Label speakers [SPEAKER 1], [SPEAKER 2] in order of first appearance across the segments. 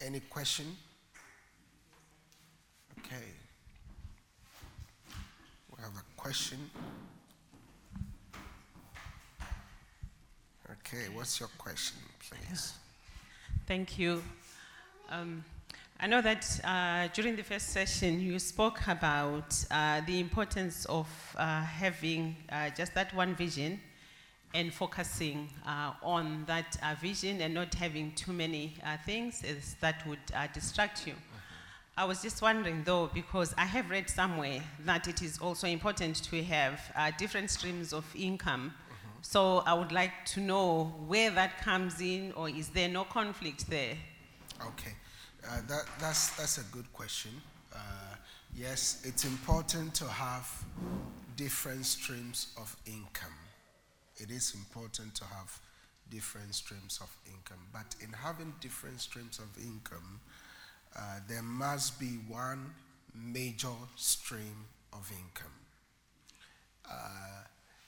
[SPEAKER 1] Any question? Okay. We have a question. Okay, what's your question, please?
[SPEAKER 2] Thank you. Um, I know that uh, during the first session you spoke about uh, the importance of uh, having uh, just that one vision and focusing uh, on that uh, vision and not having too many uh, things that would uh, distract you. Mm-hmm. I was just wondering though, because I have read somewhere that it is also important to have uh, different streams of income. Mm-hmm. So I would like to know where that comes in, or is there no conflict there?
[SPEAKER 1] Okay, uh, that, that's, that's a good question. yes, it's important to have different streams of income it is important to have different streams of income. But in having different streams of income, uh, there must be one major stream of income. Uh,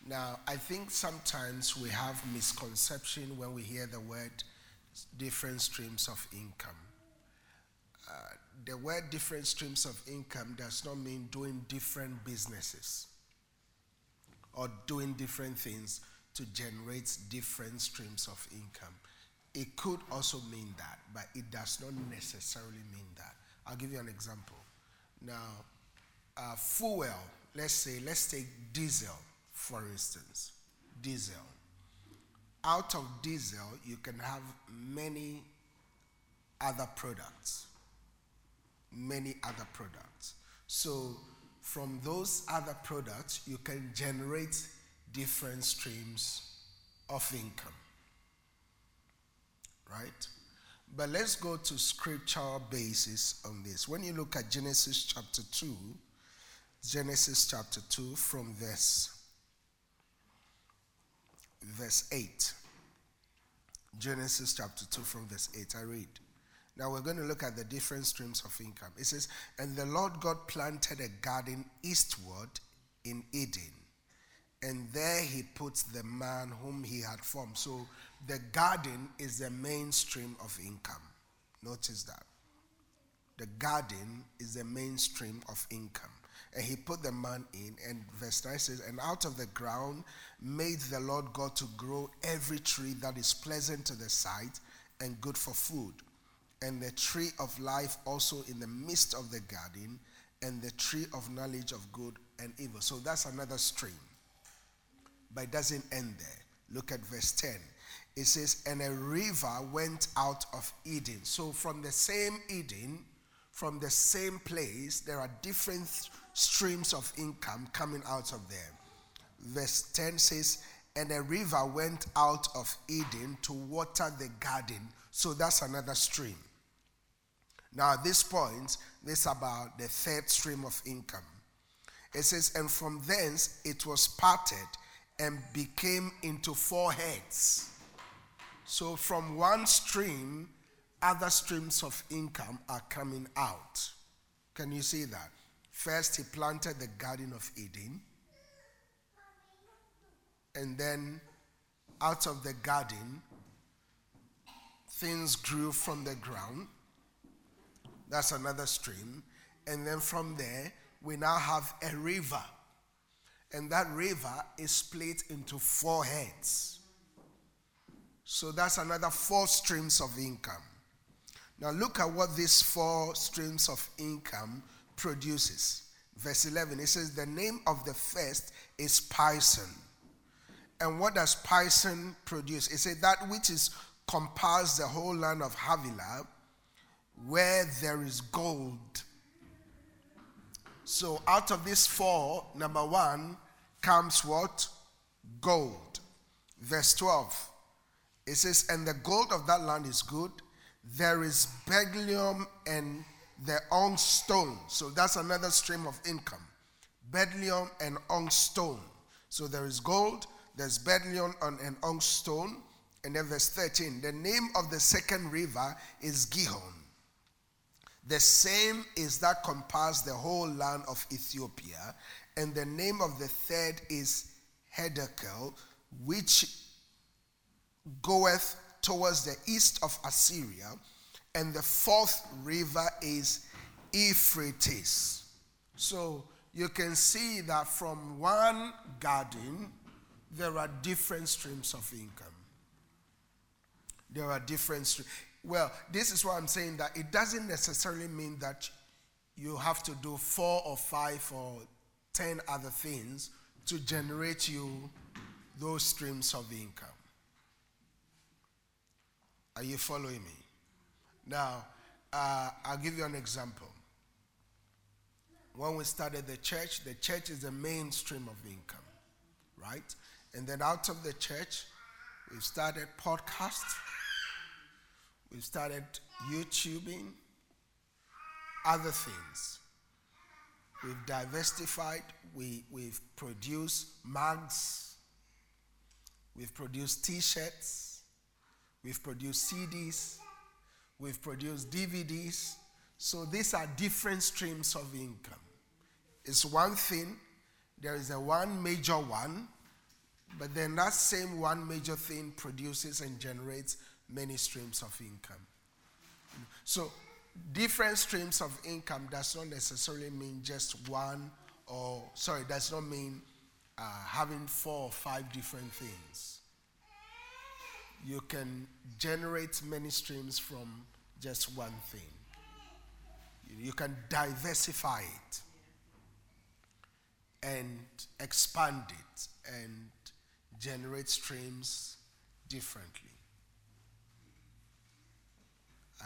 [SPEAKER 1] now, I think sometimes we have misconception when we hear the word different streams of income. Uh, the word different streams of income does not mean doing different businesses or doing different things to generate different streams of income. It could also mean that, but it does not necessarily mean that. I'll give you an example. Now, uh, fuel, let's say, let's take diesel, for instance. Diesel. Out of diesel, you can have many other products. Many other products. So, from those other products, you can generate different streams of income. Right? But let's go to scriptural basis on this. When you look at Genesis chapter 2, Genesis chapter 2 from verse verse 8. Genesis chapter 2 from verse 8. I read. Now we're going to look at the different streams of income. It says, And the Lord God planted a garden eastward in Eden and there he puts the man whom he had formed. So the garden is the mainstream of income. Notice that. The garden is the mainstream of income. And he put the man in, and verse 9 says, And out of the ground made the Lord God to grow every tree that is pleasant to the sight and good for food, and the tree of life also in the midst of the garden, and the tree of knowledge of good and evil. So that's another stream. But it doesn't end there. Look at verse 10. It says, And a river went out of Eden. So from the same Eden, from the same place, there are different streams of income coming out of there. Verse 10 says, And a river went out of Eden to water the garden. So that's another stream. Now, at this point, this is about the third stream of income. It says, And from thence it was parted and became into four heads. So from one stream, other streams of income are coming out. Can you see that? First, he planted the Garden of Eden. And then, out of the garden, things grew from the ground. That's another stream. And then from there, we now have a river and that river is split into four heads. So that's another four streams of income. Now look at what these four streams of income produces. Verse 11, it says, The name of the first is Pison. And what does Pison produce? It says, That which is compassed the whole land of Havilah, where there is gold so out of these four, number one comes what? Gold. Verse 12. It says, And the gold of that land is good. There is beryllium and their own stone. So that's another stream of income. Beryllium and on stone. So there is gold, there's beryllium and an on stone. And then verse 13, the name of the second river is Gihon. The same is that compassed the whole land of Ethiopia, and the name of the third is Hiddekel, which goeth towards the east of Assyria, and the fourth river is Euphrates. So you can see that from one garden, there are different streams of income. There are different streams. Well, this is why I'm saying that it doesn't necessarily mean that you have to do four or five or ten other things to generate you those streams of income. Are you following me? Now, uh, I'll give you an example. When we started the church, the church is the mainstream of income, right? And then out of the church, we started podcasts we started YouTubing, other things. We've diversified, we, we've produced mugs, we've produced t shirts, we've produced CDs, we've produced DVDs. So these are different streams of income. It's one thing, there is a one major one, but then that same one major thing produces and generates many streams of income. So, different streams of income does not necessarily mean just one, or sorry, does not mean uh, having four or five different things. You can generate many streams from just one thing. You can diversify it and expand it and generate streams differently.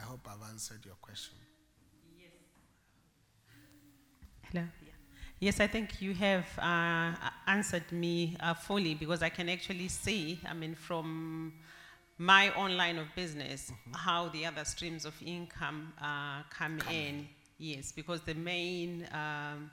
[SPEAKER 1] I hope I've answered your question. Yes.
[SPEAKER 2] Hello. Yes, I think you have uh, answered me uh, fully because I can actually see, I mean, from my own line of business, mm-hmm. how the other streams of income uh, come, come in. in. Yes, because the main um,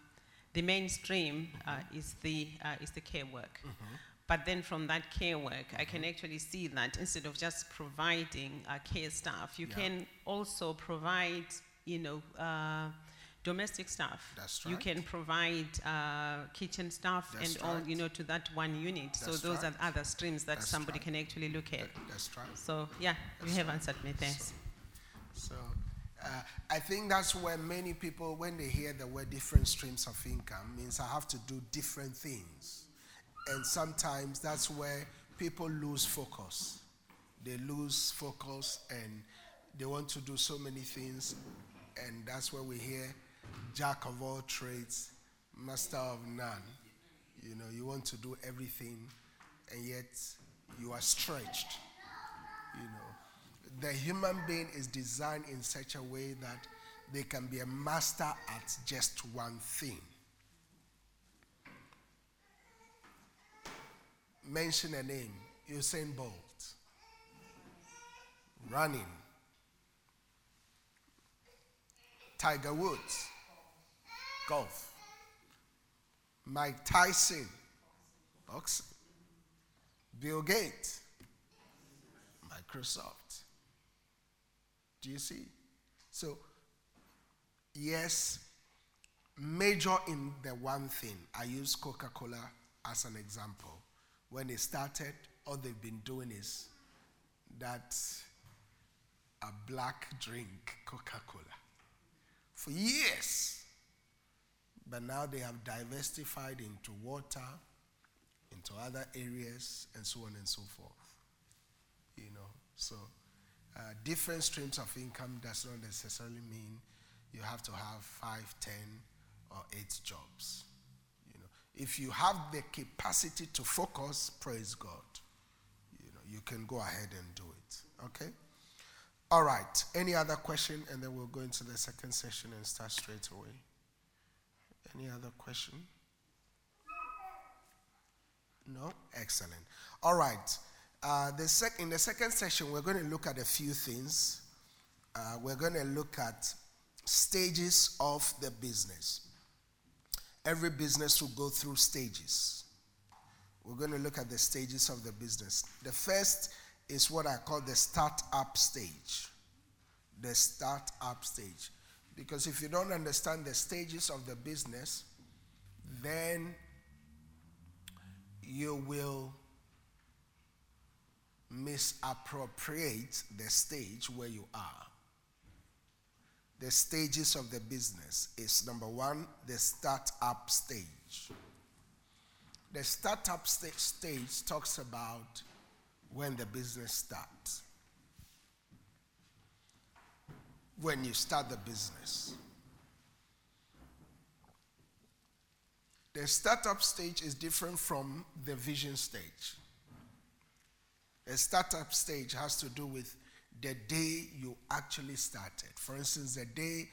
[SPEAKER 2] the mainstream stream uh, is the uh, is the care work, mm-hmm. But then from that care work, mm-hmm. I can mm-hmm. actually see that instead of just providing uh, care staff, you yeah. can also provide, you know, uh, domestic staff.
[SPEAKER 1] That's
[SPEAKER 2] right. You can provide uh, kitchen staff that's and right. all, you know, to that one unit. That's so those right. are other streams that that's somebody can actually look at.
[SPEAKER 1] that's right.
[SPEAKER 2] So yeah, you have answered me. Thanks.
[SPEAKER 1] So. so uh, I think that's where many people, when they hear the word different streams of income, means I have to do different things and sometimes that's where people lose focus. They lose focus and they want to do so many things. And that's where we hear jack of all trades, master of none. You know, you want to do everything and yet you are stretched. You know, the human being is designed in such a way that they can be a master at just one thing. mention a name, Usain Bolt, running, Tiger Woods, golf, Mike Tyson, boxing, Bill Gates, Microsoft. Do you see? So, yes, major in the one thing. I use Coca Cola as an example when they started, all they've been doing is that a black drink, Coca Cola, for years. But now they have diversified into water, into other areas, and so on and so forth. You know, so uh, different streams of income does not necessarily mean you have to have five, ten, or eight jobs. If you have the capacity to focus, praise God. You know, you can go ahead and do it. Okay? All right. Any other question? And then we'll go into the second session and start straight away. Any other question? No? Excellent. All right. Uh, the sec- in the second session, we're going to look at a few things. Uh, we're going to look at stages of the business every business will go through stages. We're going to look at the stages of the business. The first is what I call the start-up stage. The start-up stage. Because if you don't understand the stages of the business, then you will misappropriate the stage where you are the stages of the business is number one, the startup stage. The startup st- stage talks about when the business starts. When you start the business. The startup stage is different from the vision stage. The startup stage has to do with the day you actually started. For instance, the day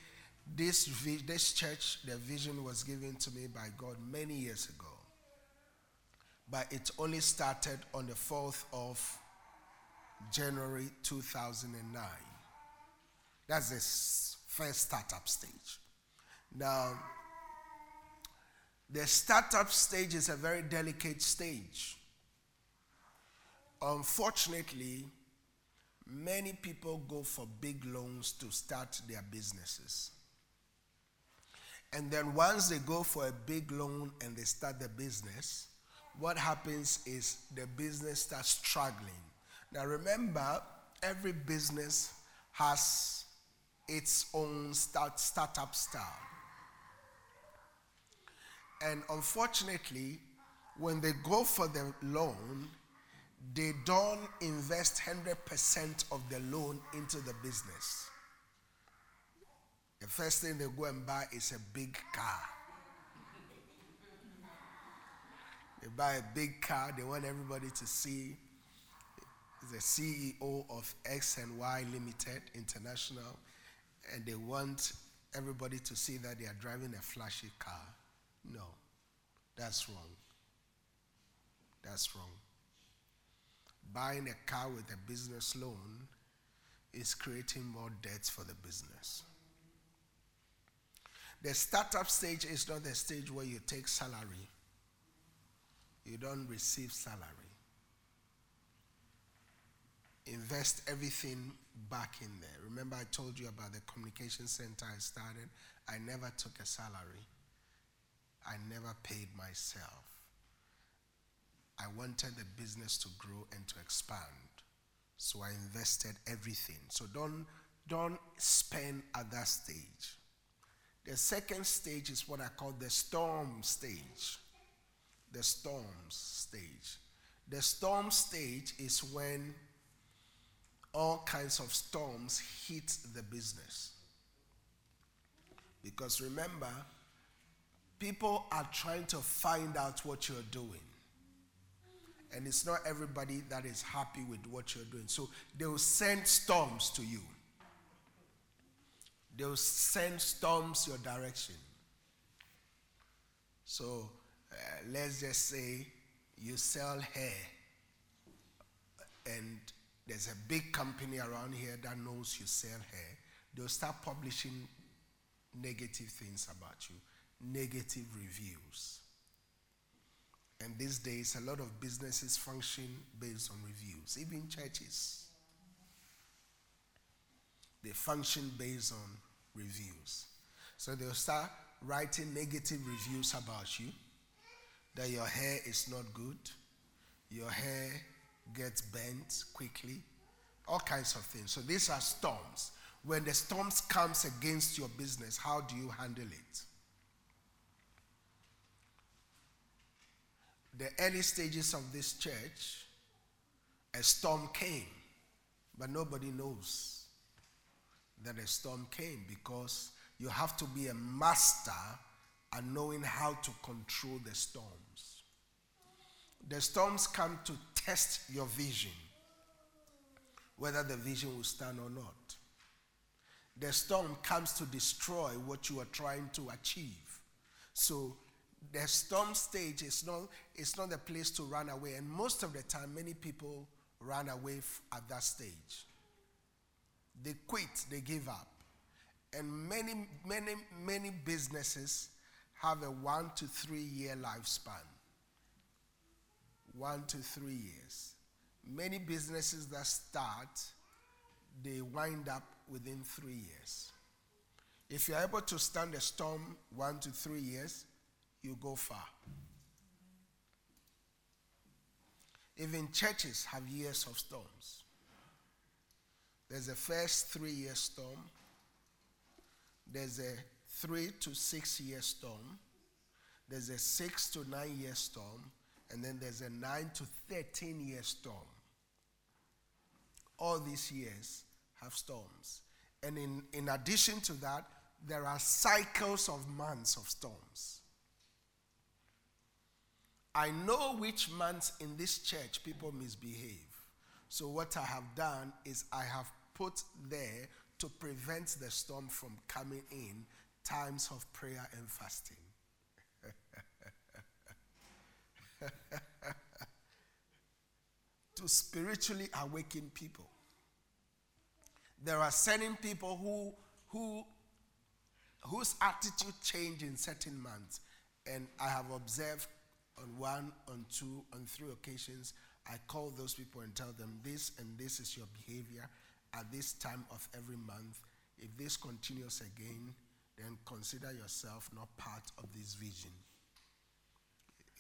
[SPEAKER 1] this, this church, the vision was given to me by God many years ago. But it only started on the 4th of January 2009. That's the first startup stage. Now, the startup stage is a very delicate stage. Unfortunately, many people go for big loans to start their businesses. And then once they go for a big loan and they start the business, what happens is the business starts struggling. Now remember, every business has its own start, startup style. And unfortunately, when they go for the loan, they don't invest 100% of the loan into the business. The first thing they go and buy is a big car. They buy a big car, they want everybody to see the CEO of X and Y Limited International, and they want everybody to see that they are driving a flashy car. No, that's wrong. That's wrong buying a car with a business loan is creating more debts for the business. The startup stage is not the stage where you take salary. You don't receive salary. Invest everything back in there. Remember, I told you about the communication center I started? I never took a salary, I never paid myself. I wanted the business to grow and to expand. So I invested everything. So don't, don't spend at that stage. The second stage is what I call the storm stage. The storm stage. The storm stage is when all kinds of storms hit the business. Because remember, people are trying to find out what you're doing. And it's not everybody that is happy with what you're doing. So they will send storms to you, they will send storms your direction. So uh, let's just say you sell hair, and there's a big company around here that knows you sell hair. They'll start publishing negative things about you, negative reviews. And these days, a lot of businesses function based on reviews, even churches. They function based on reviews. So they'll start writing negative reviews about you that your hair is not good, your hair gets bent quickly, all kinds of things. So these are storms. When the storms comes against your business, how do you handle it? the early stages of this church, a storm came, but nobody knows that a storm came because you have to be a master at knowing how to control the storms. The storms come to test your vision, whether the vision will stand or not. The storm comes to destroy what you are trying to achieve. So the storm stage is not, it's not the place to run away. And most of the time, many people run away f- at that stage. They quit, they give up. And many, many, many businesses have a one to three year lifespan. One to three years. Many businesses that start, they wind up within three years. If you're able to stand a storm one to three years, you go far. Even churches have years of storms. There's a first three year storm, there's a three to six year storm, there's a six to nine year storm, and then there's a nine to 13 year storm. All these years have storms. And in, in addition to that, there are cycles of months of storms. I know which months in this church people misbehave. So, what I have done is I have put there to prevent the storm from coming in times of prayer and fasting. to spiritually awaken people. There are certain people who, who, whose attitude change in certain months, and I have observed on one, on two, on three occasions, I call those people and tell them this and this is your behavior at this time of every month. If this continues again, then consider yourself not part of this vision.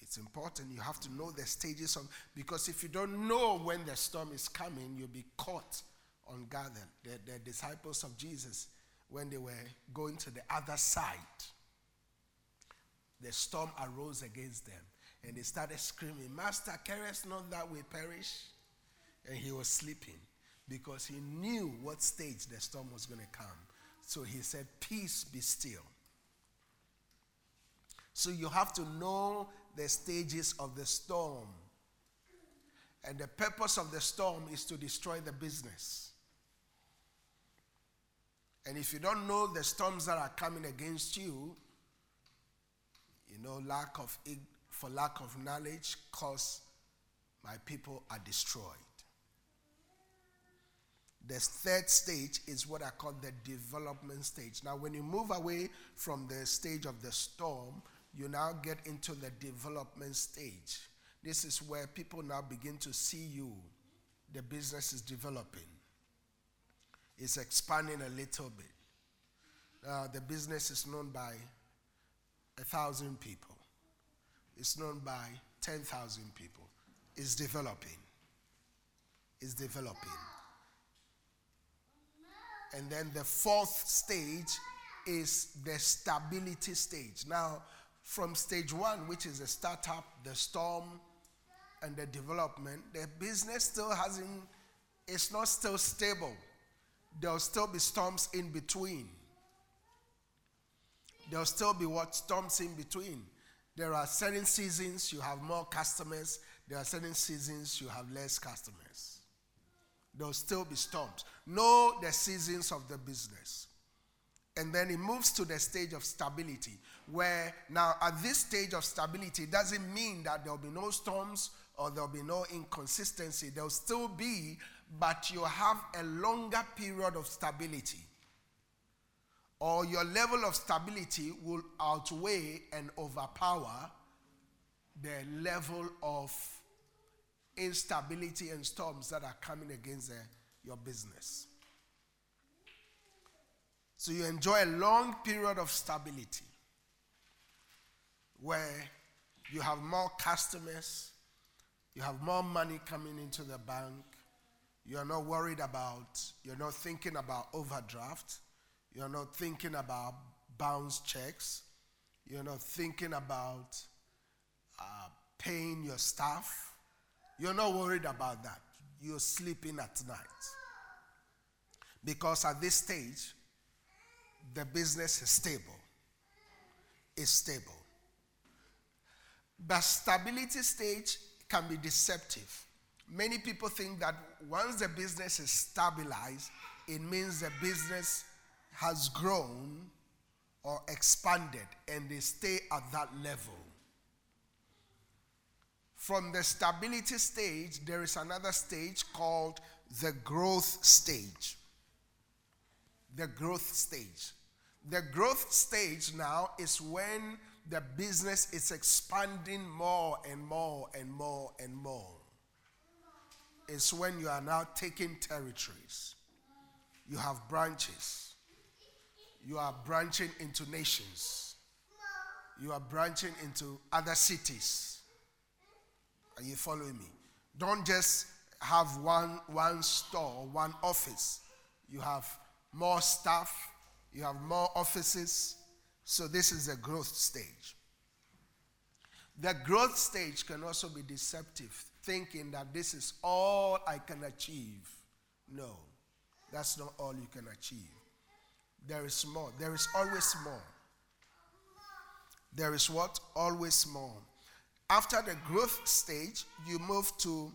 [SPEAKER 1] It's important. You have to know the stages of, because if you don't know when the storm is coming, you'll be caught ungathered. The, the disciples of Jesus, when they were going to the other side, the storm arose against them. And they started screaming, Master, carest not that we perish? And he was sleeping because he knew what stage the storm was going to come. So he said, Peace be still. So you have to know the stages of the storm. And the purpose of the storm is to destroy the business. And if you don't know the storms that are coming against you, you know, lack of for lack of knowledge, cause my people are destroyed. The third stage is what I call the development stage. Now, when you move away from the stage of the storm, you now get into the development stage. This is where people now begin to see you. The business is developing, it's expanding a little bit. Uh, the business is known by a thousand people. It's known by 10,000 people. It's developing. It's developing. And then the fourth stage is the stability stage. Now, from stage one, which is the startup, the storm, and the development, the business still hasn't, it's not still stable. There'll still be storms in between. There'll still be what? Storms in between. There are certain seasons you have more customers, there are certain seasons you have less customers. There'll still be storms. Know the seasons of the business. And then it moves to the stage of stability, where now at this stage of stability doesn't mean that there'll be no storms or there'll be no inconsistency. There'll still be, but you have a longer period of stability or your level of stability will outweigh and overpower the level of instability and storms that are coming against the, uh, your business. So you enjoy a long period of stability where you have more customers, you have more money coming into the bank, you're not worried about, you're not thinking about overdraft you're not thinking about bounce checks. You're not thinking about uh, paying your staff. You're not worried about that. You're sleeping at night. Because at this stage, the business is stable. It's stable. The stability stage can be deceptive. Many people think that once the business is stabilized, it means the business has grown or expanded and they stay at that level. From the stability stage, there is another stage called the growth stage. The growth stage. The growth stage now is when the business is expanding more and more and more and more. It's when you are now taking territories, you have branches you are branching into nations. You are branching into other cities. Are you following me? Don't just have one, one store, one office. You have more staff, you have more offices. So, this is a growth stage. The growth stage can also be deceptive, thinking that this is all I can achieve. No, that's not all you can achieve. There is more. There is always more. There is what? Always more. After the growth stage, you move to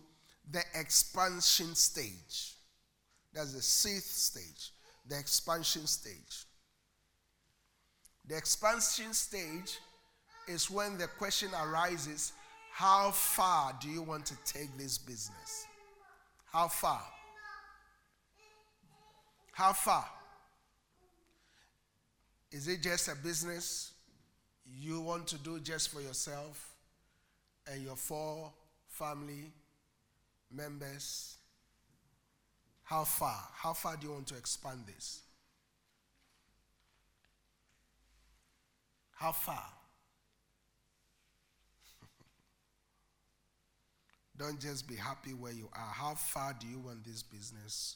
[SPEAKER 1] the expansion stage. That's the sixth stage, the expansion stage. The expansion stage is when the question arises how far do you want to take this business? How far? How far? Is it just a business you want to do just for yourself and your four family members? How far? How far do you want to expand this? How far? Don't just be happy where you are. How far do you want this business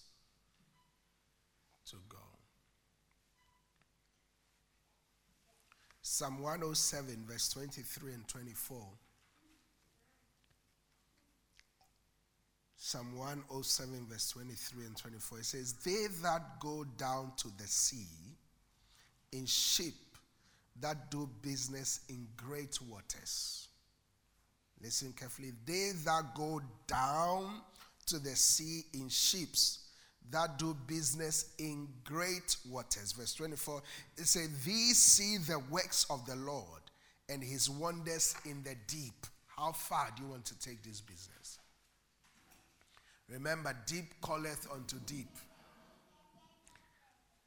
[SPEAKER 1] to go? Psalm 107, verse 23 and 24. Psalm 107, verse 23 and 24. It says, They that go down to the sea in ship that do business in great waters. Listen carefully. They that go down to the sea in ships that do business in great waters. Verse 24, it says, These see the works of the Lord and his wonders in the deep. How far do you want to take this business? Remember, deep calleth unto deep.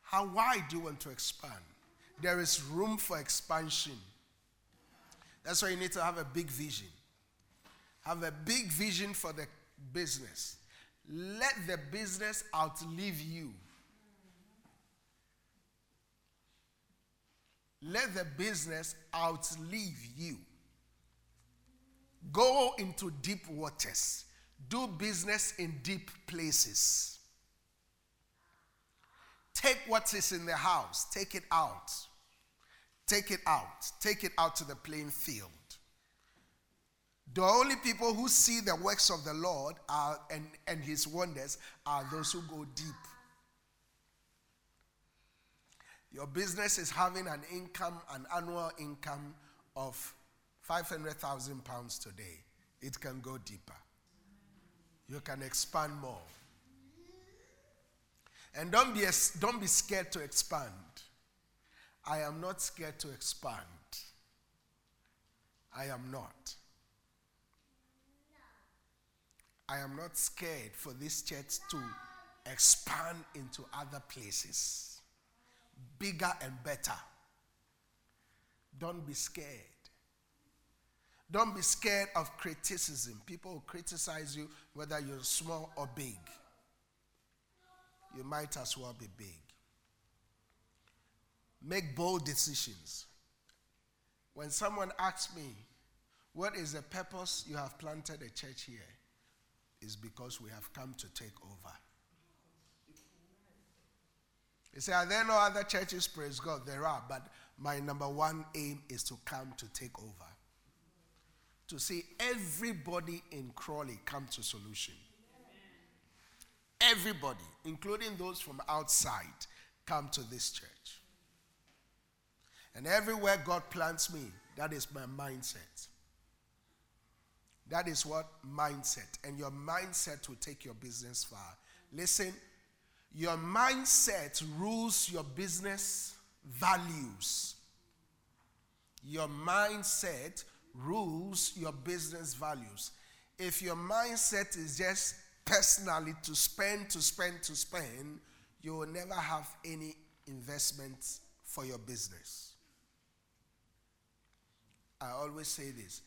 [SPEAKER 1] How wide do you want to expand? There is room for expansion. That's why you need to have a big vision. Have a big vision for the business let the business outlive you. Let the business outlive you. Go into deep waters. Do business in deep places. Take what is in the house, take it out. Take it out. Take it out to the playing field. The only people who see the works of the Lord are, and, and his wonders are those who go deep. Your business is having an income, an annual income of 500,000 pounds today. It can go deeper. You can expand more. And don't be, don't be scared to expand. I am not scared to expand. I am not. I am not scared for this church to expand into other places, bigger and better. Don't be scared. Don't be scared of criticism. People will criticize you whether you're small or big. You might as well be big. Make bold decisions. When someone asks me, What is the purpose you have planted a church here? is because we have come to take over. You say, Are there no other churches? Praise God, there are. But my number one aim is to come to take over. To see everybody in Crawley come to solution. Everybody, including those from outside, come to this church. And everywhere God plants me, that is my mindset. That is what mindset. And your mindset will take your business far. Listen, your mindset rules your business values. Your mindset rules your business values. If your mindset is just personally to spend, to spend, to spend, you will never have any investment for your business. I always say this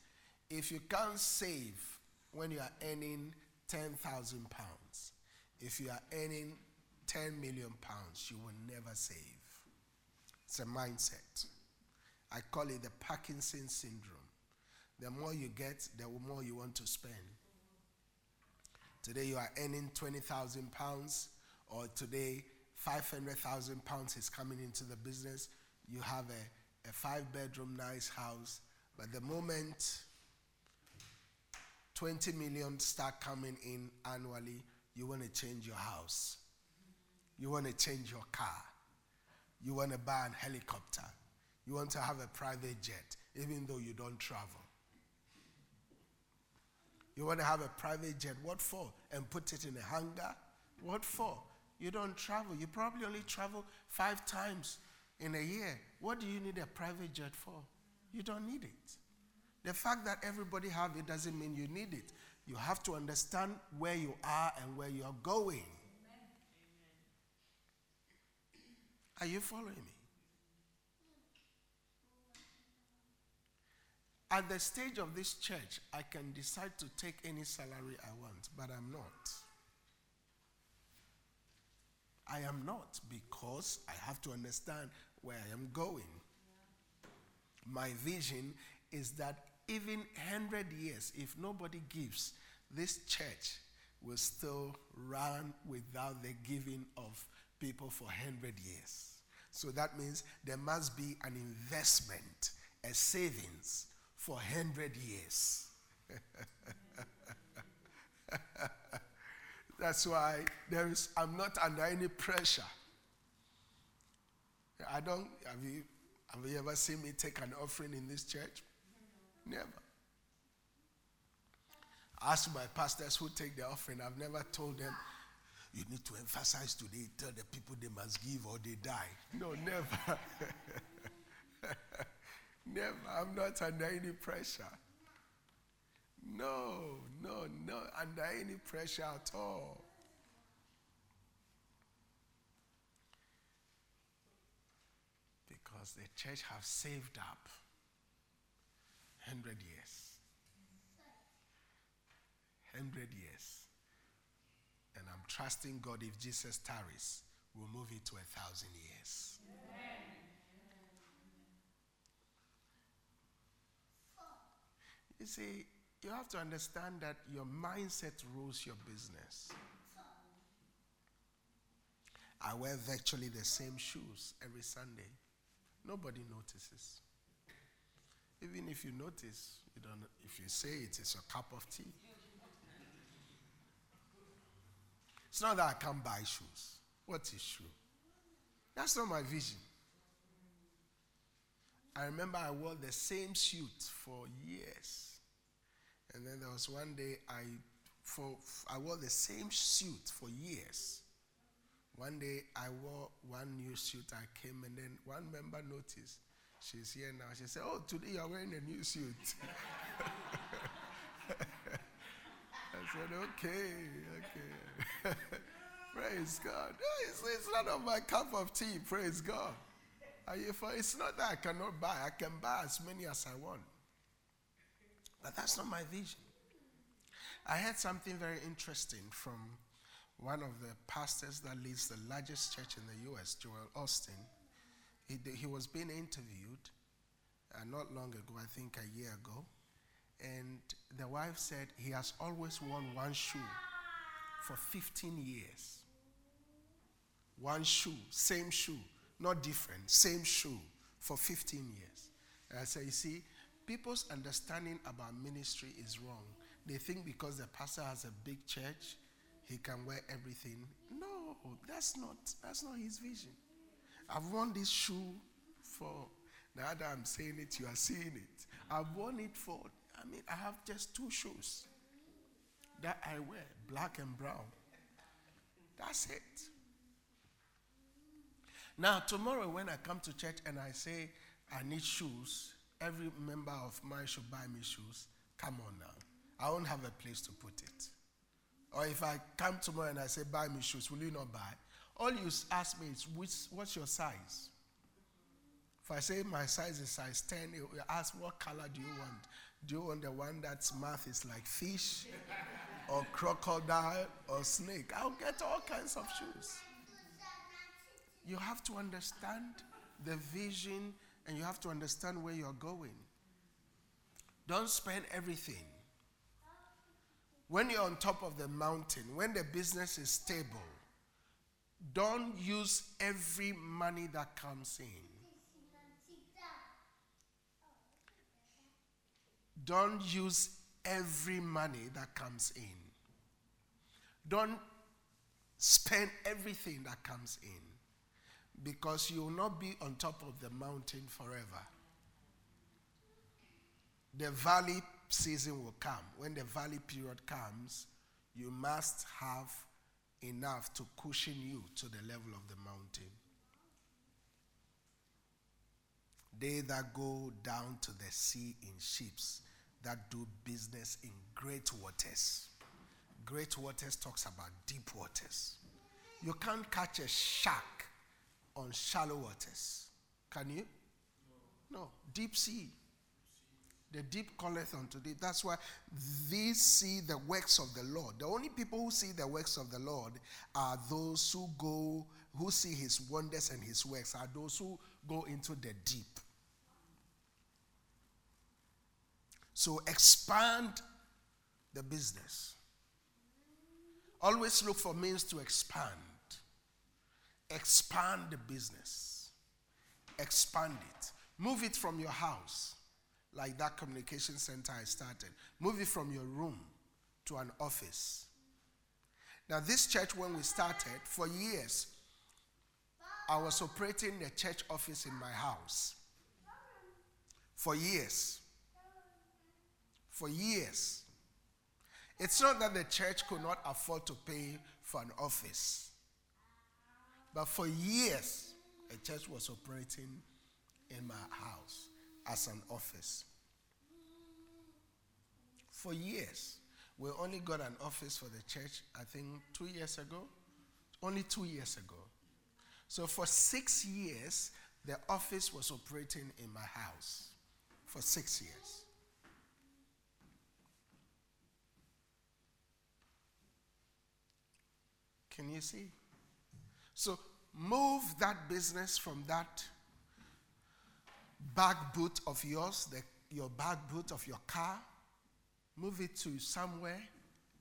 [SPEAKER 1] if you can't save when you are earning 10,000 pounds, if you are earning 10 million pounds, you will never save. It's a mindset. I call it the Parkinson syndrome. The more you get, the more you want to spend. Today you are earning 20,000 pounds, or today 500,000 pounds is coming into the business. You have a, a five bedroom nice house, but the moment 20 million start coming in annually, you want to change your house. You want to change your car. You want to buy an helicopter. You want to have a private jet, even though you don't travel. You want to have a private jet. What for? And put it in a hangar? What for? You don't travel. You probably only travel five times in a year. What do you need a private jet for? You don't need it. The fact that everybody have it doesn't mean you need it. You have to understand where you are and where you are going. Are you following me? At the stage of this church, I can decide to take any salary I want, but I'm not. I am not because I have to understand where I am going. My vision is that even 100 years, if nobody gives, this church will still run without the giving of people for 100 years. So that means there must be an investment, a savings for 100 years. That's why there is, I'm not under any pressure. I don't, have you, have you ever seen me take an offering in this church? Never. Ask my pastors who take the offering, I've never told them, you need to emphasize today, tell the people they must give or they die. No, never. never. I'm not under any pressure. No, no, no, under any pressure at all. Because the church have saved up 100 years. 100 years. And I'm trusting God if Jesus tarries, we'll move it to a thousand years. Amen. You see, you have to understand that your mindset rules your business. I wear virtually the same shoes every Sunday. Nobody notices. Even if you notice, you don't, if you say it, it's a cup of tea. It's not that I can't buy shoes. What is shoe? That's not my vision. I remember I wore the same suit for years. And then there was one day I for I wore the same suit for years. One day I wore one new suit I came and then one member noticed She's here now. She said, Oh, today you are wearing a new suit. I said, Okay, okay. Praise God. It's, it's not on my cup of tea. Praise God. If it's not that I cannot buy. I can buy as many as I want. But that's not my vision. I heard something very interesting from one of the pastors that leads the largest church in the US, Joel Osteen he, he was being interviewed uh, not long ago, I think a year ago. And the wife said he has always worn one shoe for 15 years. One shoe, same shoe, not different, same shoe for 15 years. And I said, You see, people's understanding about ministry is wrong. They think because the pastor has a big church, he can wear everything. No, that's not that's not his vision. I've worn this shoe for, now that I'm saying it, you are seeing it. I've worn it for, I mean, I have just two shoes that I wear, black and brown. That's it. Now, tomorrow when I come to church and I say I need shoes, every member of mine should buy me shoes. Come on now. I won't have a place to put it. Or if I come tomorrow and I say, buy me shoes, will you not buy? All you ask me is, which, what's your size? If I say my size is size 10, you ask, what color do you want? Do you want the one that's mouth is like fish or crocodile or snake? I'll get all kinds of shoes. You have to understand the vision and you have to understand where you're going. Don't spend everything. When you're on top of the mountain, when the business is stable, don't use every money that comes in. Don't use every money that comes in. Don't spend everything that comes in because you will not be on top of the mountain forever. The valley season will come. When the valley period comes, you must have enough to cushion you to the level of the mountain. They that go down to the sea in ships, that do business in great waters. Great waters talks about deep waters. You can't catch a shark on shallow waters. Can you? No. no. Deep sea. The deep calleth unto thee. That's why these see the works of the Lord. The only people who see the works of the Lord are those who go, who see his wonders and his works, are those who go into the deep. So expand the business. Always look for means to expand. Expand the business. Expand it. Move it from your house like that communication center I started. Move it from your room to an office. Now, this church, when we started, for years, I was operating a church office in my house. For years. For years. It's not that the church could not afford to pay for an office, but for years, a church was operating in my house as an office. For years, we only got an office for the church, I think two years ago. Only two years ago. So for six years, the office was operating in my house. For six years. Can you see? So move that business from that back boot of yours, the, your back boot of your car, move it to somewhere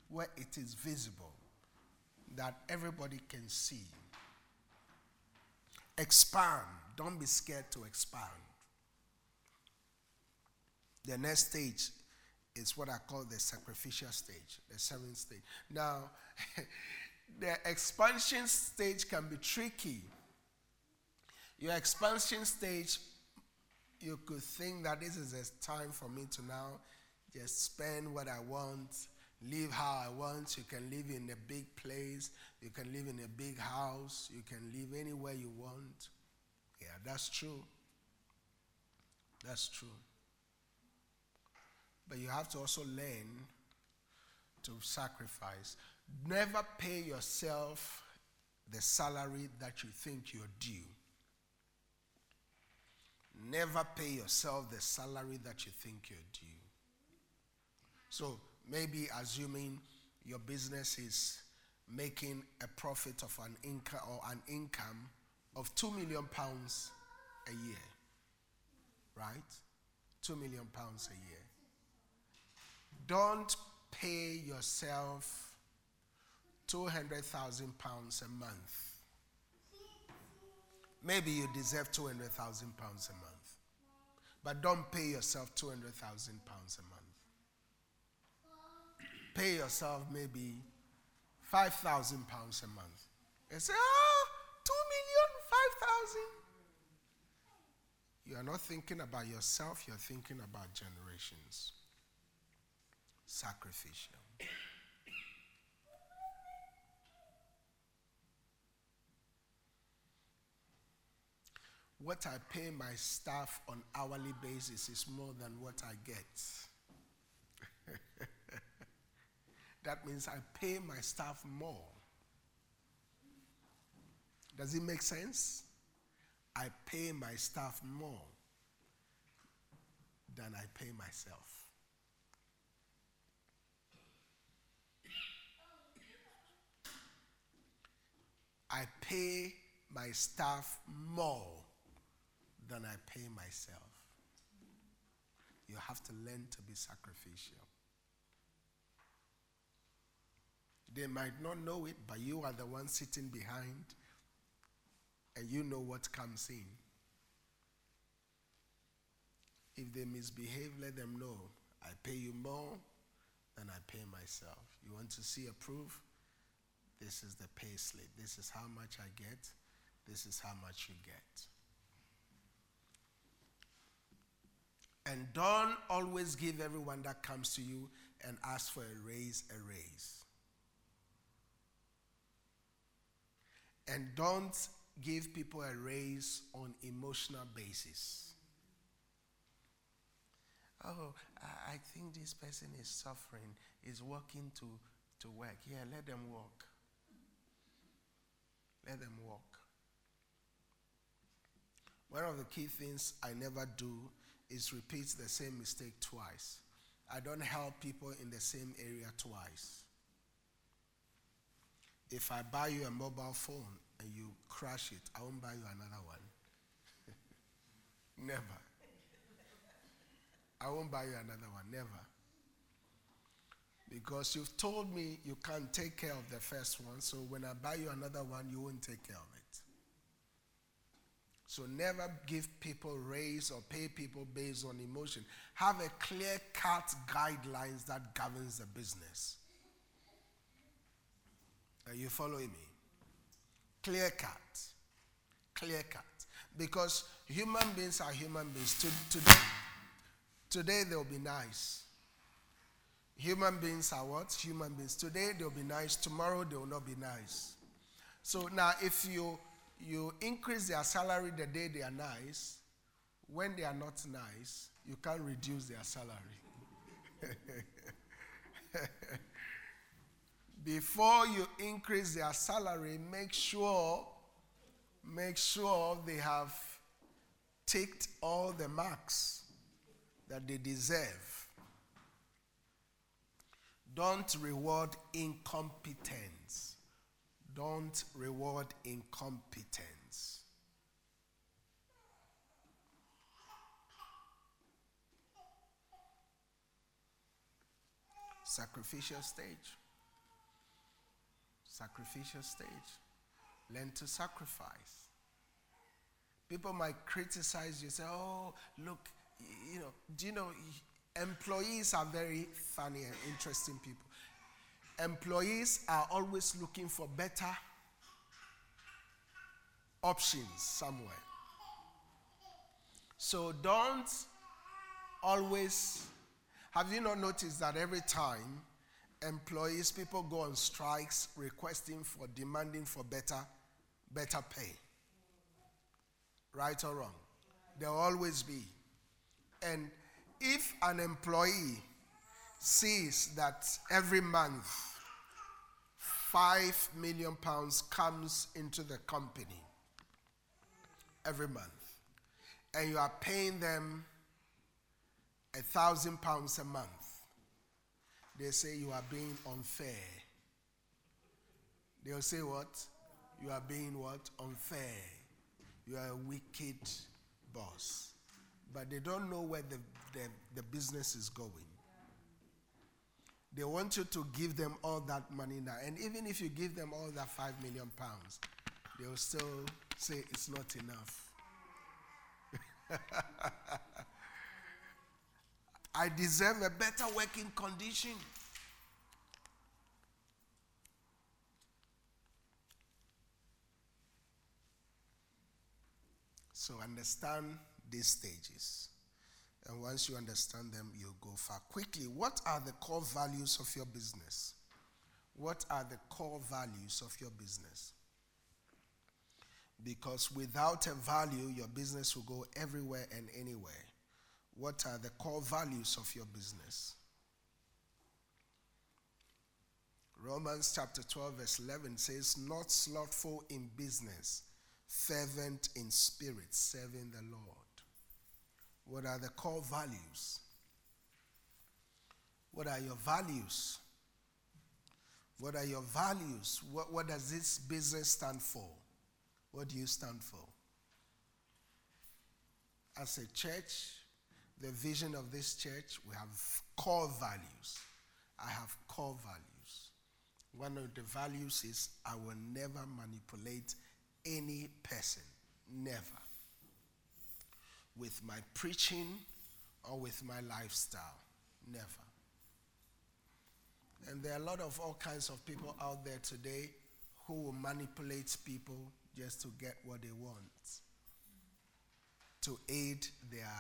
[SPEAKER 1] where it is visible that everybody can see. Expand. Don't be scared to expand. The next stage is what I call the sacrificial stage, the seventh stage. Now, the expansion stage can be tricky. Your expansion stage you could think that this is a time for me to now just spend what I want, live how I want. You can live in a big place, you can live in a big house, you can live anywhere you want. Yeah, that's true. That's true. But you have to also learn to sacrifice. Never pay yourself the salary that you think you're due. Never pay yourself the salary that you think you're due. So maybe assuming your business is making a profit of an income or an income of 2 million pounds a year. Right? 2 million pounds a year. Don't pay yourself 200,000 pounds a month Maybe you deserve 200,000 pounds a month. But don't pay yourself 200,000 pounds a month. Pay yourself maybe 5,000 pounds a month. And say, ah, oh, 2 million, 5,000. You are not thinking about yourself, you're thinking about generations. Sacrificial. what I pay my staff on hourly basis is more than what I get. that means I pay my staff more. Does it make sense? I pay my staff more than I pay myself. I pay my staff more than I pay myself. You have to learn to be sacrificial. They might not know it, but you are the one sitting behind and you know what comes in. If they misbehave, let them know I pay you more than I pay myself. You want to see a proof? This is the pay slate. This is how much I get. This is how much you get. And don't always give everyone that comes to you and ask for a raise a raise. And don't give people a raise on emotional basis. Oh, I think this person is suffering, is walking to, to work. Yeah, let them walk. Let them walk. One of the key things I never do is repeat the same mistake twice. I don't help people in the same area twice. If I buy you a mobile phone and you crash it, I won't buy you another one. never. I won't buy you another one, never. Because you've told me you can't take care of the first one, so when I buy you another one, you won't take care of so never give people raise or pay people based on emotion. Have a clear cut guidelines that governs the business. Are you following me? Clear cut. Clear cut. Because human beings are human beings. Today, today they'll be nice. Human beings are what? Human beings. Today they'll be nice. Tomorrow they will not be nice. So now if you you increase their salary the day they are nice. When they are not nice, you can't reduce their salary. Before you increase their salary, make sure make sure they have ticked all the marks that they deserve. Don't reward incompetence. Don't reward incompetence. Sacrificial stage. Sacrificial stage. Learn to sacrifice. People might criticize you, say, oh, look, you know, do you know, employees are very funny and interesting people employees are always looking for better options somewhere. So don't always, have you not noticed that every time employees, people go on strikes requesting for, demanding for better, better pay? Right or wrong? There'll always be. And if an employee sees that every month 5 million pounds comes into the company every month and you are paying them a thousand pounds a month they say you are being unfair they'll say what you are being what unfair you are a wicked boss but they don't know where the, the, the business is going they want you to give them all that money now. And even if you give them all that 5 million pounds, they will still say it's not enough. I deserve a better working condition. So understand these stages. And once you understand them, you'll go far. Quickly, what are the core values of your business? What are the core values of your business? Because without a value, your business will go everywhere and anywhere. What are the core values of your business? Romans chapter 12, verse 11 says, Not slothful in business, fervent in spirit, serving the Lord. What are the core values? What are your values? What are your values? What, what does this business stand for? What do you stand for? As a church, the vision of this church, we have core values. I have core values. One of the values is I will never manipulate any person. Never with my preaching or with my lifestyle. Never. And there are a lot of all kinds of people out there today who will manipulate people just to get what they want, to aid their,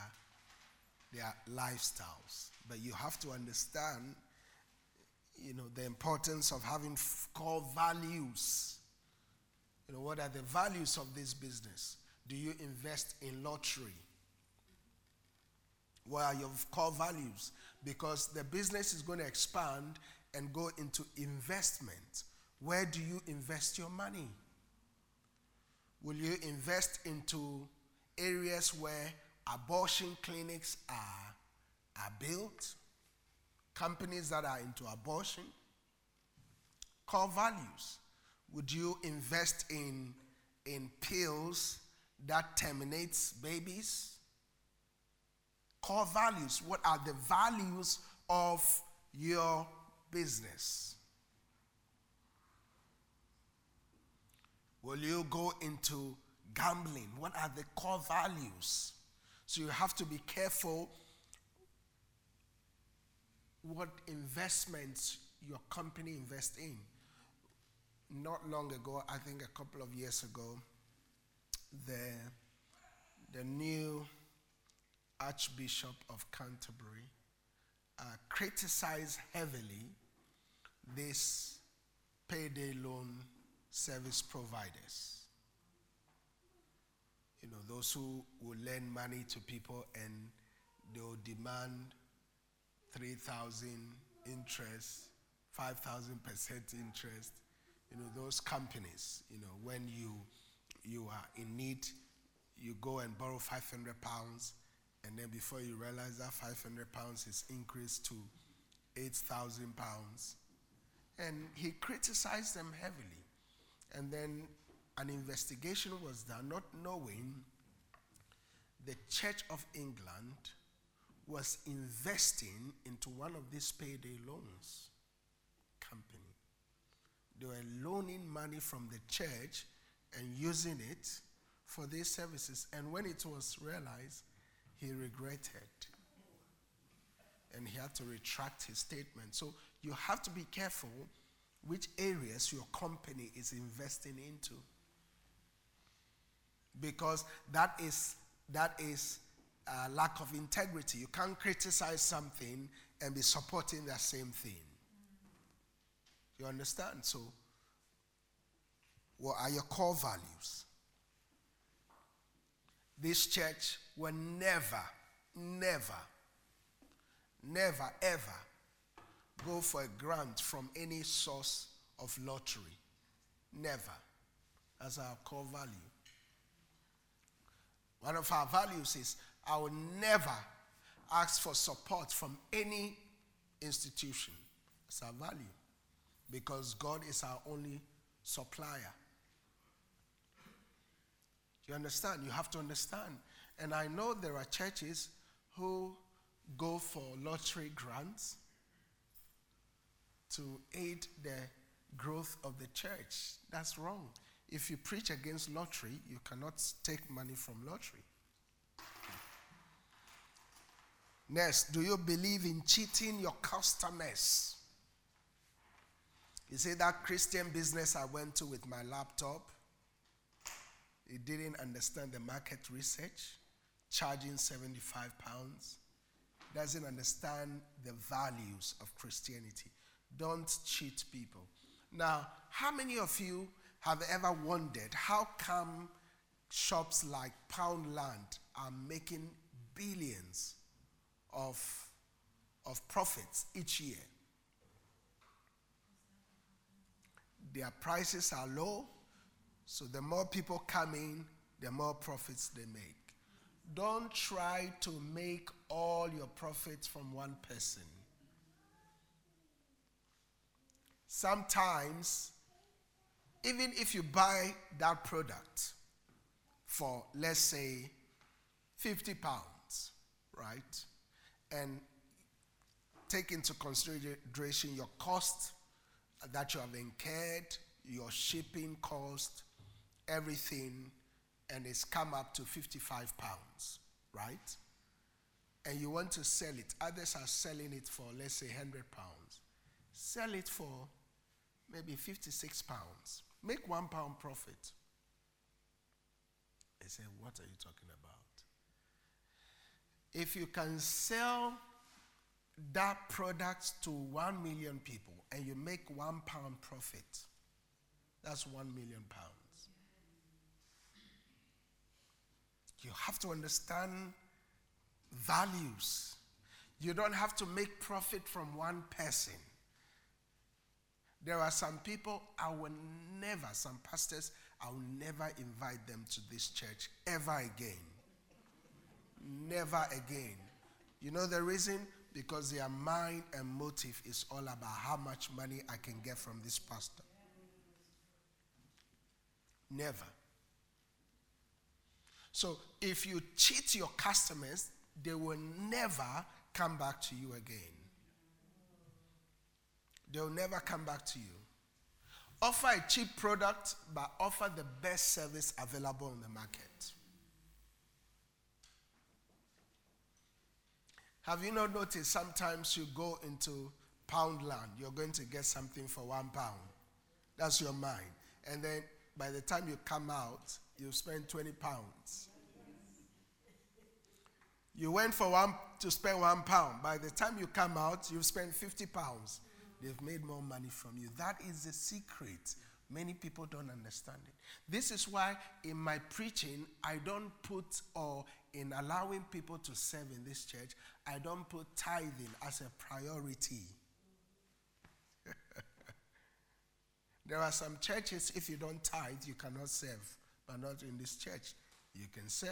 [SPEAKER 1] their lifestyles. But you have to understand, you know, the importance of having core values. You know, what are the values of this business? Do you invest in lottery? were your core values because the business is going to expand and go into investment. Where do you invest your money? Will you invest into areas where abortion clinics are, are built? Companies that are into abortion? Core values. Would you invest in, in pills that terminates babies? Core values. What are the values of your business? Will you go into gambling? What are the core values? So you have to be careful what investments your company invests in. Not long ago, I think a couple of years ago, the, the new Archbishop of Canterbury, uh, criticized heavily this payday loan service providers. You know, those who will lend money to people and they'll demand 3,000 interest, 5,000 percent interest. You know, those companies, you know, when you, you are in need, you go and borrow 500 pounds and then before you realize that 500 pounds is increased to 8,000 pounds. And he criticized them heavily. And then an investigation was done, not knowing the Church of England was investing into one of these payday loans company. They were loaning money from the church and using it for these services. And when it was realized, he regretted. And he had to retract his statement. So you have to be careful which areas your company is investing into. Because that is, that is uh, lack of integrity. You can't criticize something and be supporting that same thing. You understand? So, what are your core values? this church will never, never, never, ever go for a grant from any source of lottery. Never. That's our core value. One of our values is I will never ask for support from any institution. It's our value because God is our only supplier. You understand? You have to understand. And I know there are churches who go for lottery grants to aid the growth of the church. That's wrong. If you preach against lottery, you cannot take money from lottery. Next, do you believe in cheating your customers? You see that Christian business I went to with my laptop? He didn't understand the market research, charging 75 pounds. Doesn't understand the values of Christianity. Don't cheat people. Now, how many of you have ever wondered how come shops like Poundland are making billions of, of profits each year? Their prices are low so the more people come in, the more profits they make. Don't try to make all your profits from one person. Sometimes, even if you buy that product for, let's say, 50 pounds, right? And take into consideration your cost that you have incurred, your shipping cost, everything and it's come up to 55 pounds, right? And you want to sell it. Others are selling it for, let's say, 100 pounds. Sell it for maybe 56 pounds. Make one pound profit. They say, What are you talking about? If you can sell that product to 1 million people and you make one pound profit, that's 1 million pounds. You have to understand values. You don't have to make profit from one person. There are some people I will never, some pastors, I will never invite them to this church ever again. never again. You know the reason? Because their mind and motive is all about how much money I can get from this pastor. Never. So if you cheat your customers, they will never come back to you again. They'll never come back to you. Offer a cheap product, but offer the best service available on the market. Have you not noticed sometimes you go into Poundland, you're going to get something for one pound? That's your mind. And then by the time you come out, you spend 20 pounds. You went for one to spend one pound. By the time you come out, you've spent 50 pounds. They've made more money from you. That is the secret. Many people don't understand it. This is why in my preaching, I don't put, or in allowing people to serve in this church, I don't put tithing as a priority. there are some churches, if you don't tithe, you cannot serve. Are not in this church. You can serve.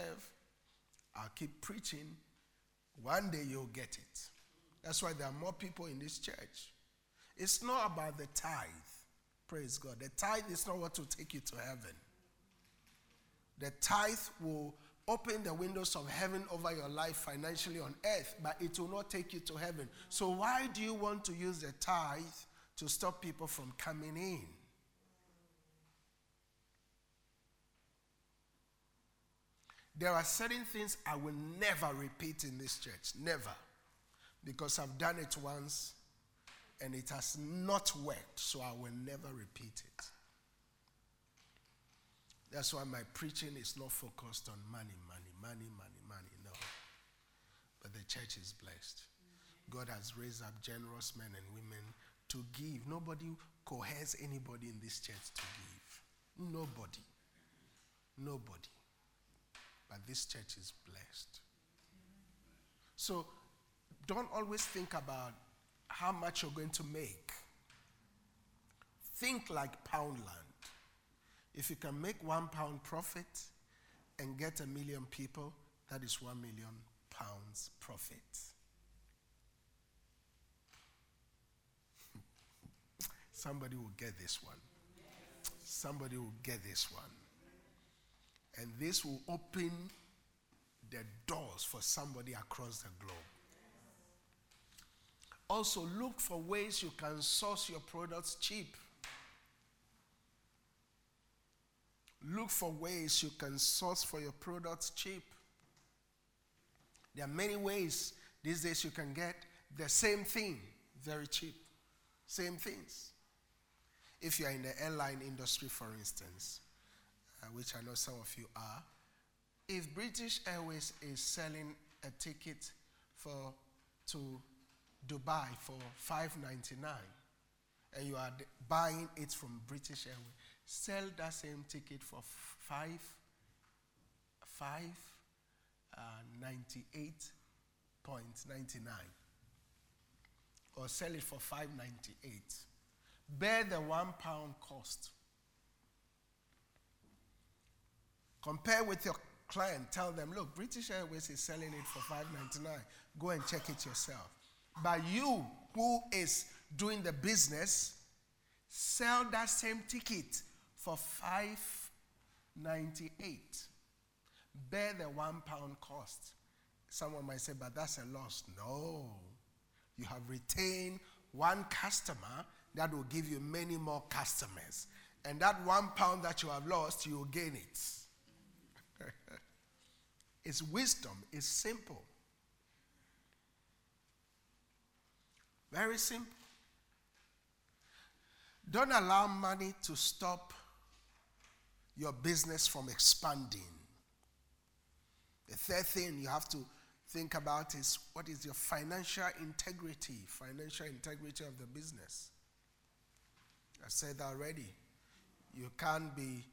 [SPEAKER 1] I'll keep preaching. One day you'll get it. That's why there are more people in this church. It's not about the tithe. Praise God. The tithe is not what will take you to heaven. The tithe will open the windows of heaven over your life financially on earth, but it will not take you to heaven. So, why do you want to use the tithe to stop people from coming in? There are certain things I will never repeat in this church. Never. Because I've done it once and it has not worked, so I will never repeat it. That's why my preaching is not focused on money, money, money, money, money. No. But the church is blessed. God has raised up generous men and women to give. Nobody coerces anybody in this church to give. Nobody. Nobody. But this church is blessed. So don't always think about how much you're going to make. Think like Poundland. If you can make one pound profit and get a million people, that is one million pounds profit. Somebody will get this one. Somebody will get this one. And this will open the doors for somebody across the globe. Also, look for ways you can source your products cheap. Look for ways you can source for your products cheap. There are many ways these days you can get the same thing very cheap. Same things. If you are in the airline industry, for instance, which I know some of you are, if British Airways is selling a ticket for to Dubai for 5.99 and you are buying it from British Airways, sell that same ticket for 5 5 uh, 98.99 or sell it for 5.98 bear the 1 pound cost Compare with your client, tell them, look, British Airways is selling it for 5 99 Go and check it yourself. But you, who is doing the business, sell that same ticket for 5 98 Bear the one pound cost. Someone might say, but that's a loss. No. You have retained one customer that will give you many more customers. And that one pound that you have lost, you will gain it. It's wisdom. is simple. Very simple. Don't allow money to stop your business from expanding. The third thing you have to think about is what is your financial integrity, financial integrity of the business. I said already, you can't be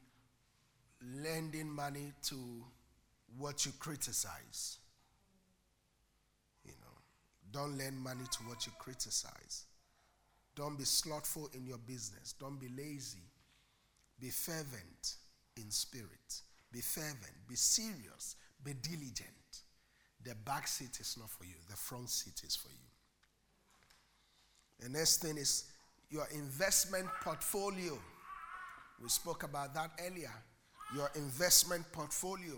[SPEAKER 1] lending money to what you criticize. You know, don't lend money to what you criticize. Don't be slothful in your business. Don't be lazy. Be fervent in spirit. Be fervent. Be serious. Be diligent. The back seat is not for you, the front seat is for you. The next thing is your investment portfolio. We spoke about that earlier. Your investment portfolio.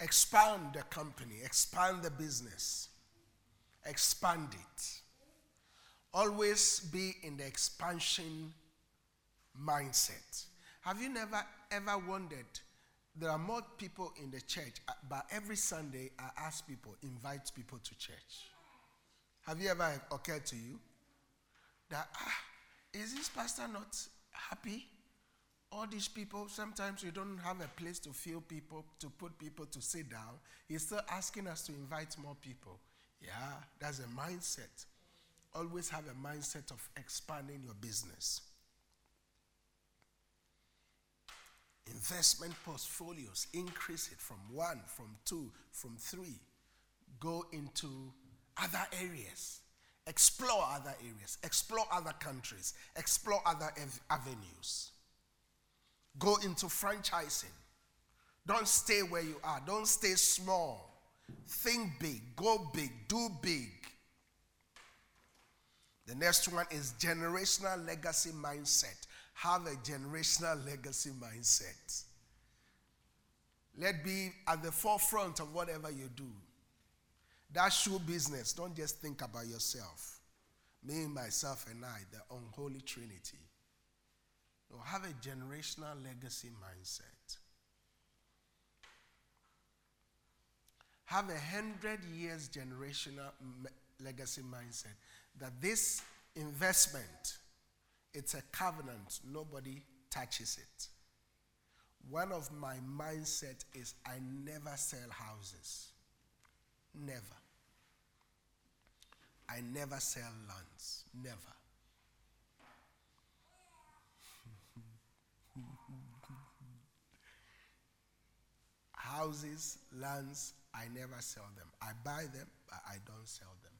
[SPEAKER 1] Expand the company, expand the business, expand it. Always be in the expansion mindset. Have you never ever wondered? There are more people in the church, uh, but every Sunday I ask people, invite people to church. Have you ever occurred to you that, ah, is this pastor not happy? all these people, sometimes we don't have a place to feel people, to put people to sit down. He's still asking us to invite more people. Yeah, that's a mindset. Always have a mindset of expanding your business. Investment portfolios, increase it from one, from two, from three. Go into other areas. Explore other areas. Explore other countries. Explore other ev- avenues. Go into franchising. Don't stay where you are. Don't stay small. Think big. Go big. Do big. The next one is generational legacy mindset. Have a generational legacy mindset. Let be at the forefront of whatever you do. That shoe business, don't just think about yourself. Me, myself, and I, the unholy trinity have a generational legacy mindset. Have a hundred years generational me- legacy mindset that this investment, it's a covenant, nobody touches it. One of my mindset is I never sell houses. Never. I never sell lands. Never. houses, lands, I never sell them. I buy them, but I don't sell them.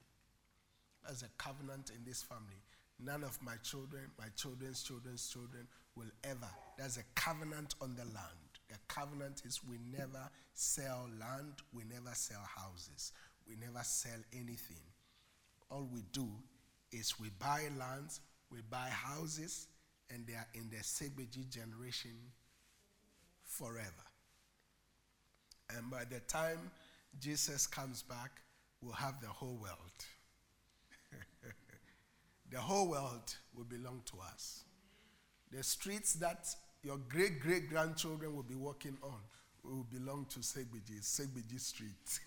[SPEAKER 1] As a covenant in this family, none of my children, my children's children's children will ever. There's a covenant on the land. The covenant is we never sell land, we never sell houses, we never sell anything. All we do is we buy lands, we buy houses, and they are in the Segbeji generation forever. And by the time Jesus comes back, we'll have the whole world. the whole world will belong to us. The streets that your great great grandchildren will be walking on will belong to Segbiji, Segbiji Street.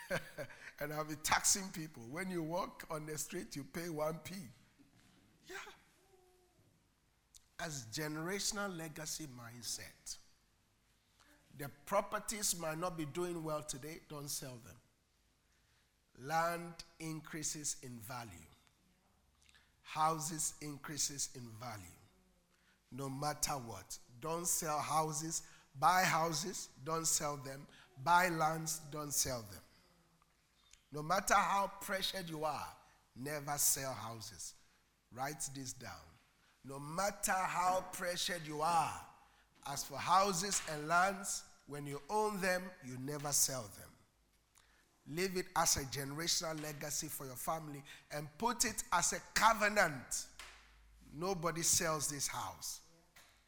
[SPEAKER 1] and I'll be taxing people. When you walk on the street, you pay 1p. Yeah. As generational legacy mindset. The properties might not be doing well today, don't sell them. Land increases in value. Houses increases in value. No matter what. Don't sell houses, buy houses, don't sell them. Buy lands, don't sell them. No matter how pressured you are, never sell houses. Write this down. No matter how pressured you are, as for houses and lands, when you own them, you never sell them. Leave it as a generational legacy for your family and put it as a covenant. Nobody sells this house.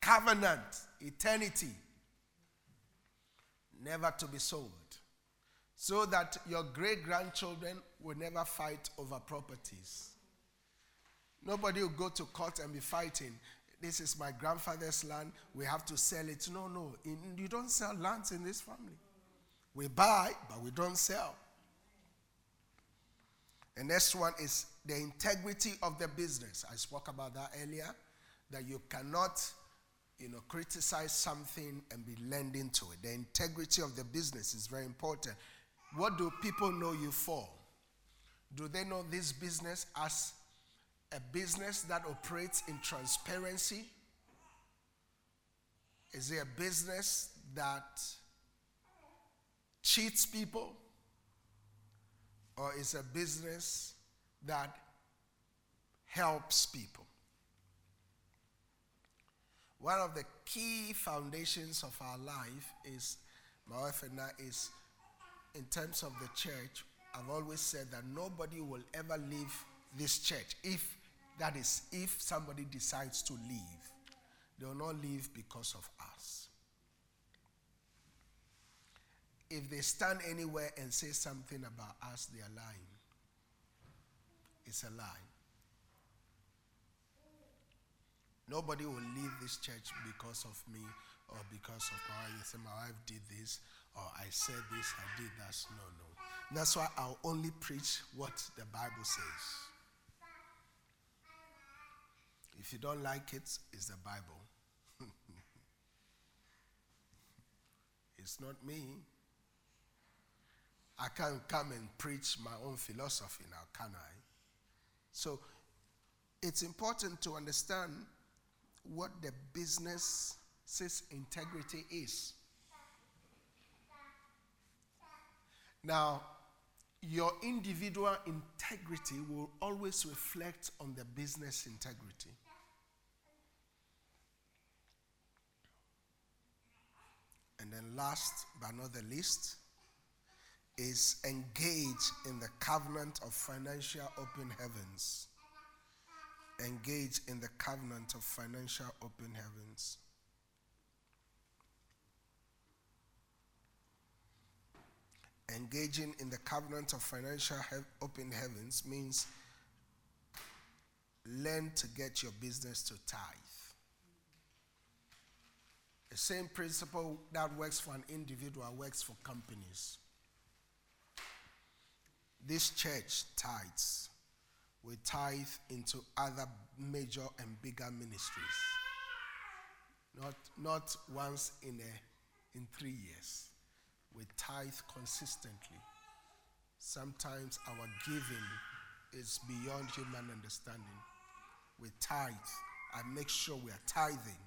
[SPEAKER 1] Covenant, eternity, never to be sold. So that your great grandchildren will never fight over properties. Nobody will go to court and be fighting this is my grandfather's land. We have to sell it. No, no. In, you don't sell lands in this family. We buy, but we don't sell. The next one is the integrity of the business. I spoke about that earlier. That you cannot, you know, criticize something and be lending to it. The integrity of the business is very important. What do people know you for? Do they know this business as a business that operates in transparency? Is it a business that cheats people? Or is a business that helps people? One of the key foundations of our life is, my wife and I, is in terms of the church, I've always said that nobody will ever live this church. If that is, if somebody decides to leave, they will not leave because of us. If they stand anywhere and say something about us, they are lying. It's a lie. Nobody will leave this church because of me or because of my wife. Say, my wife did this or I said this, I did that. No, no. That's why I'll only preach what the Bible says. If you don't like it, it's the Bible. it's not me. I can't come and preach my own philosophy now, can I? So it's important to understand what the business's integrity is. Now, your individual integrity will always reflect on the business integrity. And then, last but not the least, is engage in the covenant of financial open heavens. Engage in the covenant of financial open heavens. Engaging in the covenant of financial he- open heavens means learn to get your business to tithe. The same principle that works for an individual works for companies. This church tithes. We tithe into other major and bigger ministries. Not, not once in, a, in three years. We tithe consistently. Sometimes our giving is beyond human understanding. We tithe. I make sure we are tithing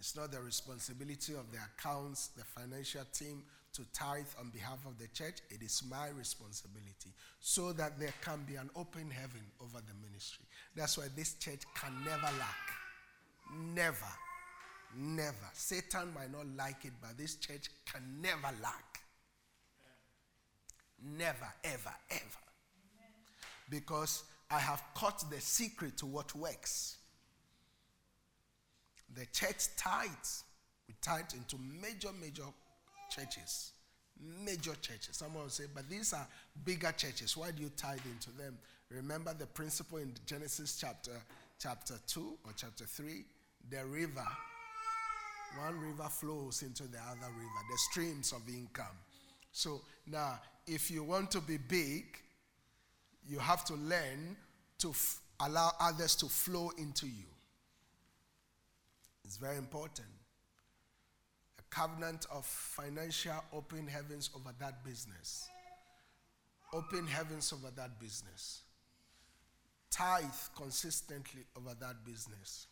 [SPEAKER 1] it's not the responsibility of the accounts, the financial team to tithe on behalf of the church. It is my responsibility so that there can be an open heaven over the ministry. That's why this church can never lack. Never. Never. Satan might not like it, but this church can never lack. Never, ever, ever. Because I have caught the secret to what works the church tithes. We tithe into major, major churches. Major churches. Someone will say, but these are bigger churches. Why do you tithe into them? Remember the principle in Genesis chapter, chapter 2 or chapter 3? The river. One river flows into the other river, the streams of income. So now, if you want to be big, you have to learn to f- allow others to flow into you. It's very important. A covenant of financial open heavens over that business. Open heavens over that business. Tithe consistently over that business.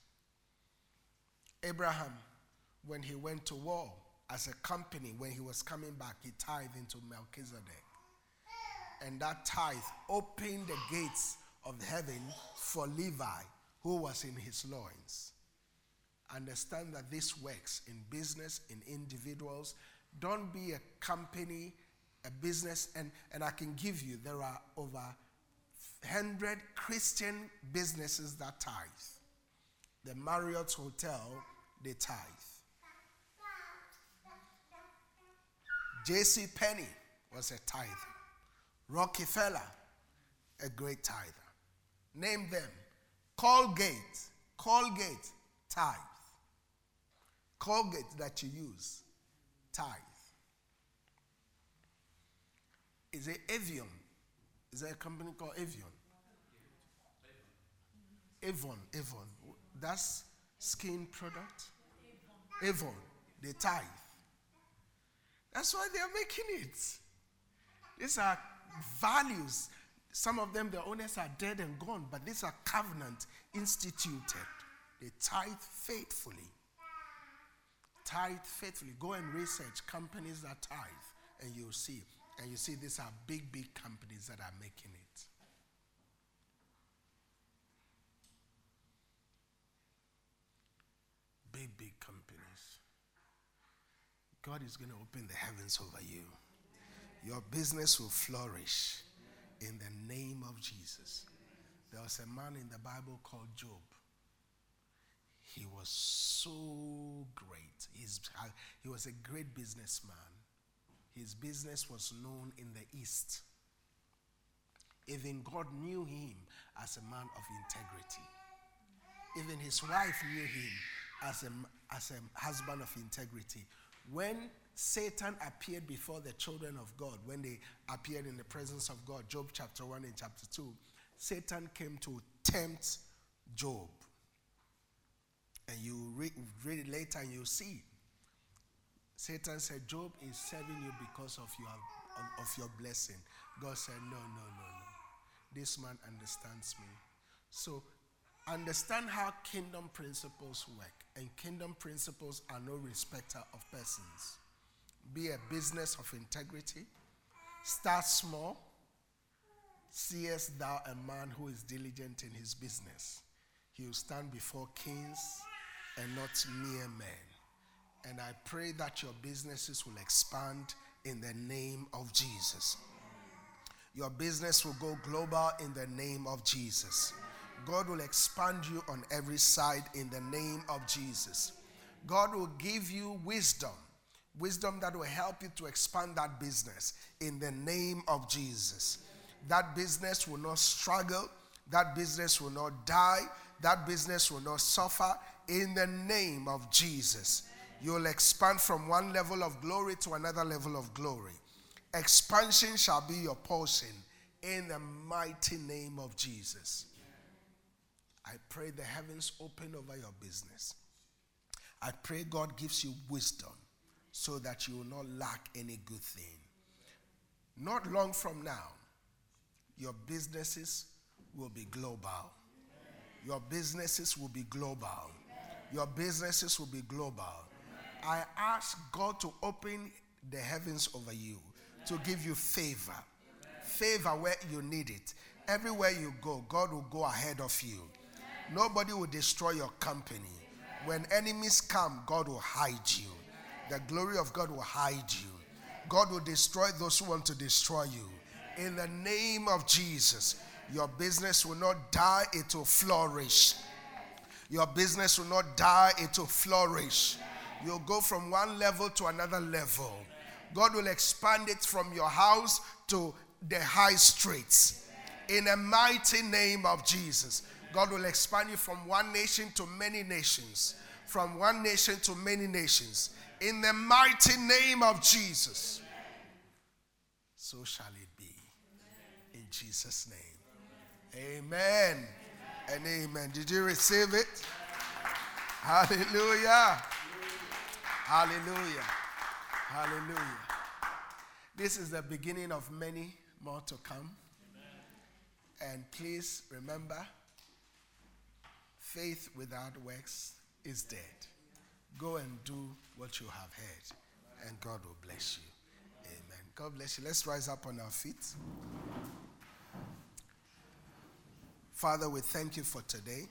[SPEAKER 1] Abraham, when he went to war as a company, when he was coming back, he tithed into Melchizedek. And that tithe opened the gates of heaven for Levi, who was in his loins. Understand that this works in business, in individuals. Don't be a company, a business, and, and I can give you, there are over 100 Christian businesses that tithe. The Marriott Hotel, they tithe. J.C. Penney was a tither. Rockefeller, a great tither. Name them. Colgate, Colgate, tithe. Colgate that you use, tithe. Is it Avion? Is there a company called Avion? Avon, Avon. That's skin product. Avon, they tithe. That's why they are making it. These are values. Some of them, the owners are dead and gone, but these are covenant instituted. They tithe faithfully. Tithe faithfully. Go and research companies that tithe, and you'll see. And you see, these are big, big companies that are making it. Big, big companies. God is going to open the heavens over you. Your business will flourish in the name of Jesus. There was a man in the Bible called Job. He was so great. He's, he was a great businessman. His business was known in the East. Even God knew him as a man of integrity. Even his wife knew him as a, as a husband of integrity. When Satan appeared before the children of God, when they appeared in the presence of God, Job chapter 1 and chapter 2, Satan came to tempt Job. And you read, read it later and you see. Satan said, Job is serving you because of your, of your blessing. God said, No, no, no, no. This man understands me. So understand how kingdom principles work. And kingdom principles are no respecter of persons. Be a business of integrity. Start small. Seest thou a man who is diligent in his business? He will stand before kings and not mere men. And I pray that your businesses will expand in the name of Jesus. Your business will go global in the name of Jesus. God will expand you on every side in the name of Jesus. God will give you wisdom, wisdom that will help you to expand that business in the name of Jesus. That business will not struggle, that business will not die, that business will not suffer in the name of Jesus. You'll expand from one level of glory to another level of glory. Expansion shall be your portion in the mighty name of Jesus. I pray the heavens open over your business. I pray God gives you wisdom so that you will not lack any good thing. Not long from now, your businesses will be global. Your businesses will be global. Your businesses will be global. I ask God to open the heavens over you, to give you favor. Favor where you need it. Everywhere you go, God will go ahead of you. Nobody will destroy your company. When enemies come, God will hide you. The glory of God will hide you. God will destroy those who want to destroy you. In the name of Jesus, your business will not die, it will flourish. Your business will not die, it will flourish. You'll go from one level to another level. God will expand it from your house to the high streets. In the mighty name of Jesus, God will expand you from one nation to many nations, from one nation to many nations. In the mighty name of Jesus, so shall it be. In Jesus' name. Amen and amen. Did you receive it? Hallelujah. Hallelujah. Hallelujah. This is the beginning of many more to come. And please remember faith without works is dead. Go and do what you have heard, and God will bless you. Amen. God bless you. Let's rise up on our feet. Father, we thank you for today.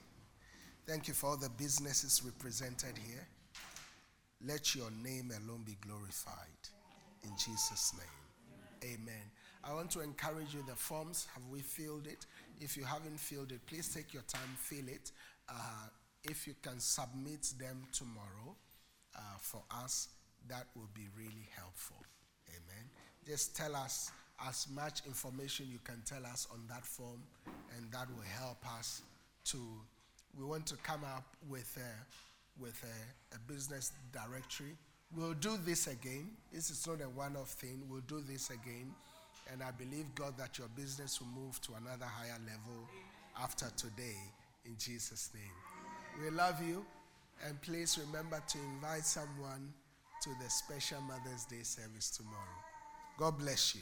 [SPEAKER 1] Thank you for all the businesses represented here. Let your name alone be glorified. In Jesus' name. Amen. Amen. I want to encourage you. The forms, have we filled it? If you haven't filled it, please take your time, fill it. Uh, if you can submit them tomorrow uh, for us, that will be really helpful. Amen. Just tell us as much information you can tell us on that form, and that will help us to. We want to come up with a, with a, a business directory. We'll do this again. This is not a one off thing. We'll do this again. And I believe, God, that your business will move to another higher level after today in Jesus' name. We love you. And please remember to invite someone to the special Mother's Day service tomorrow. God bless you.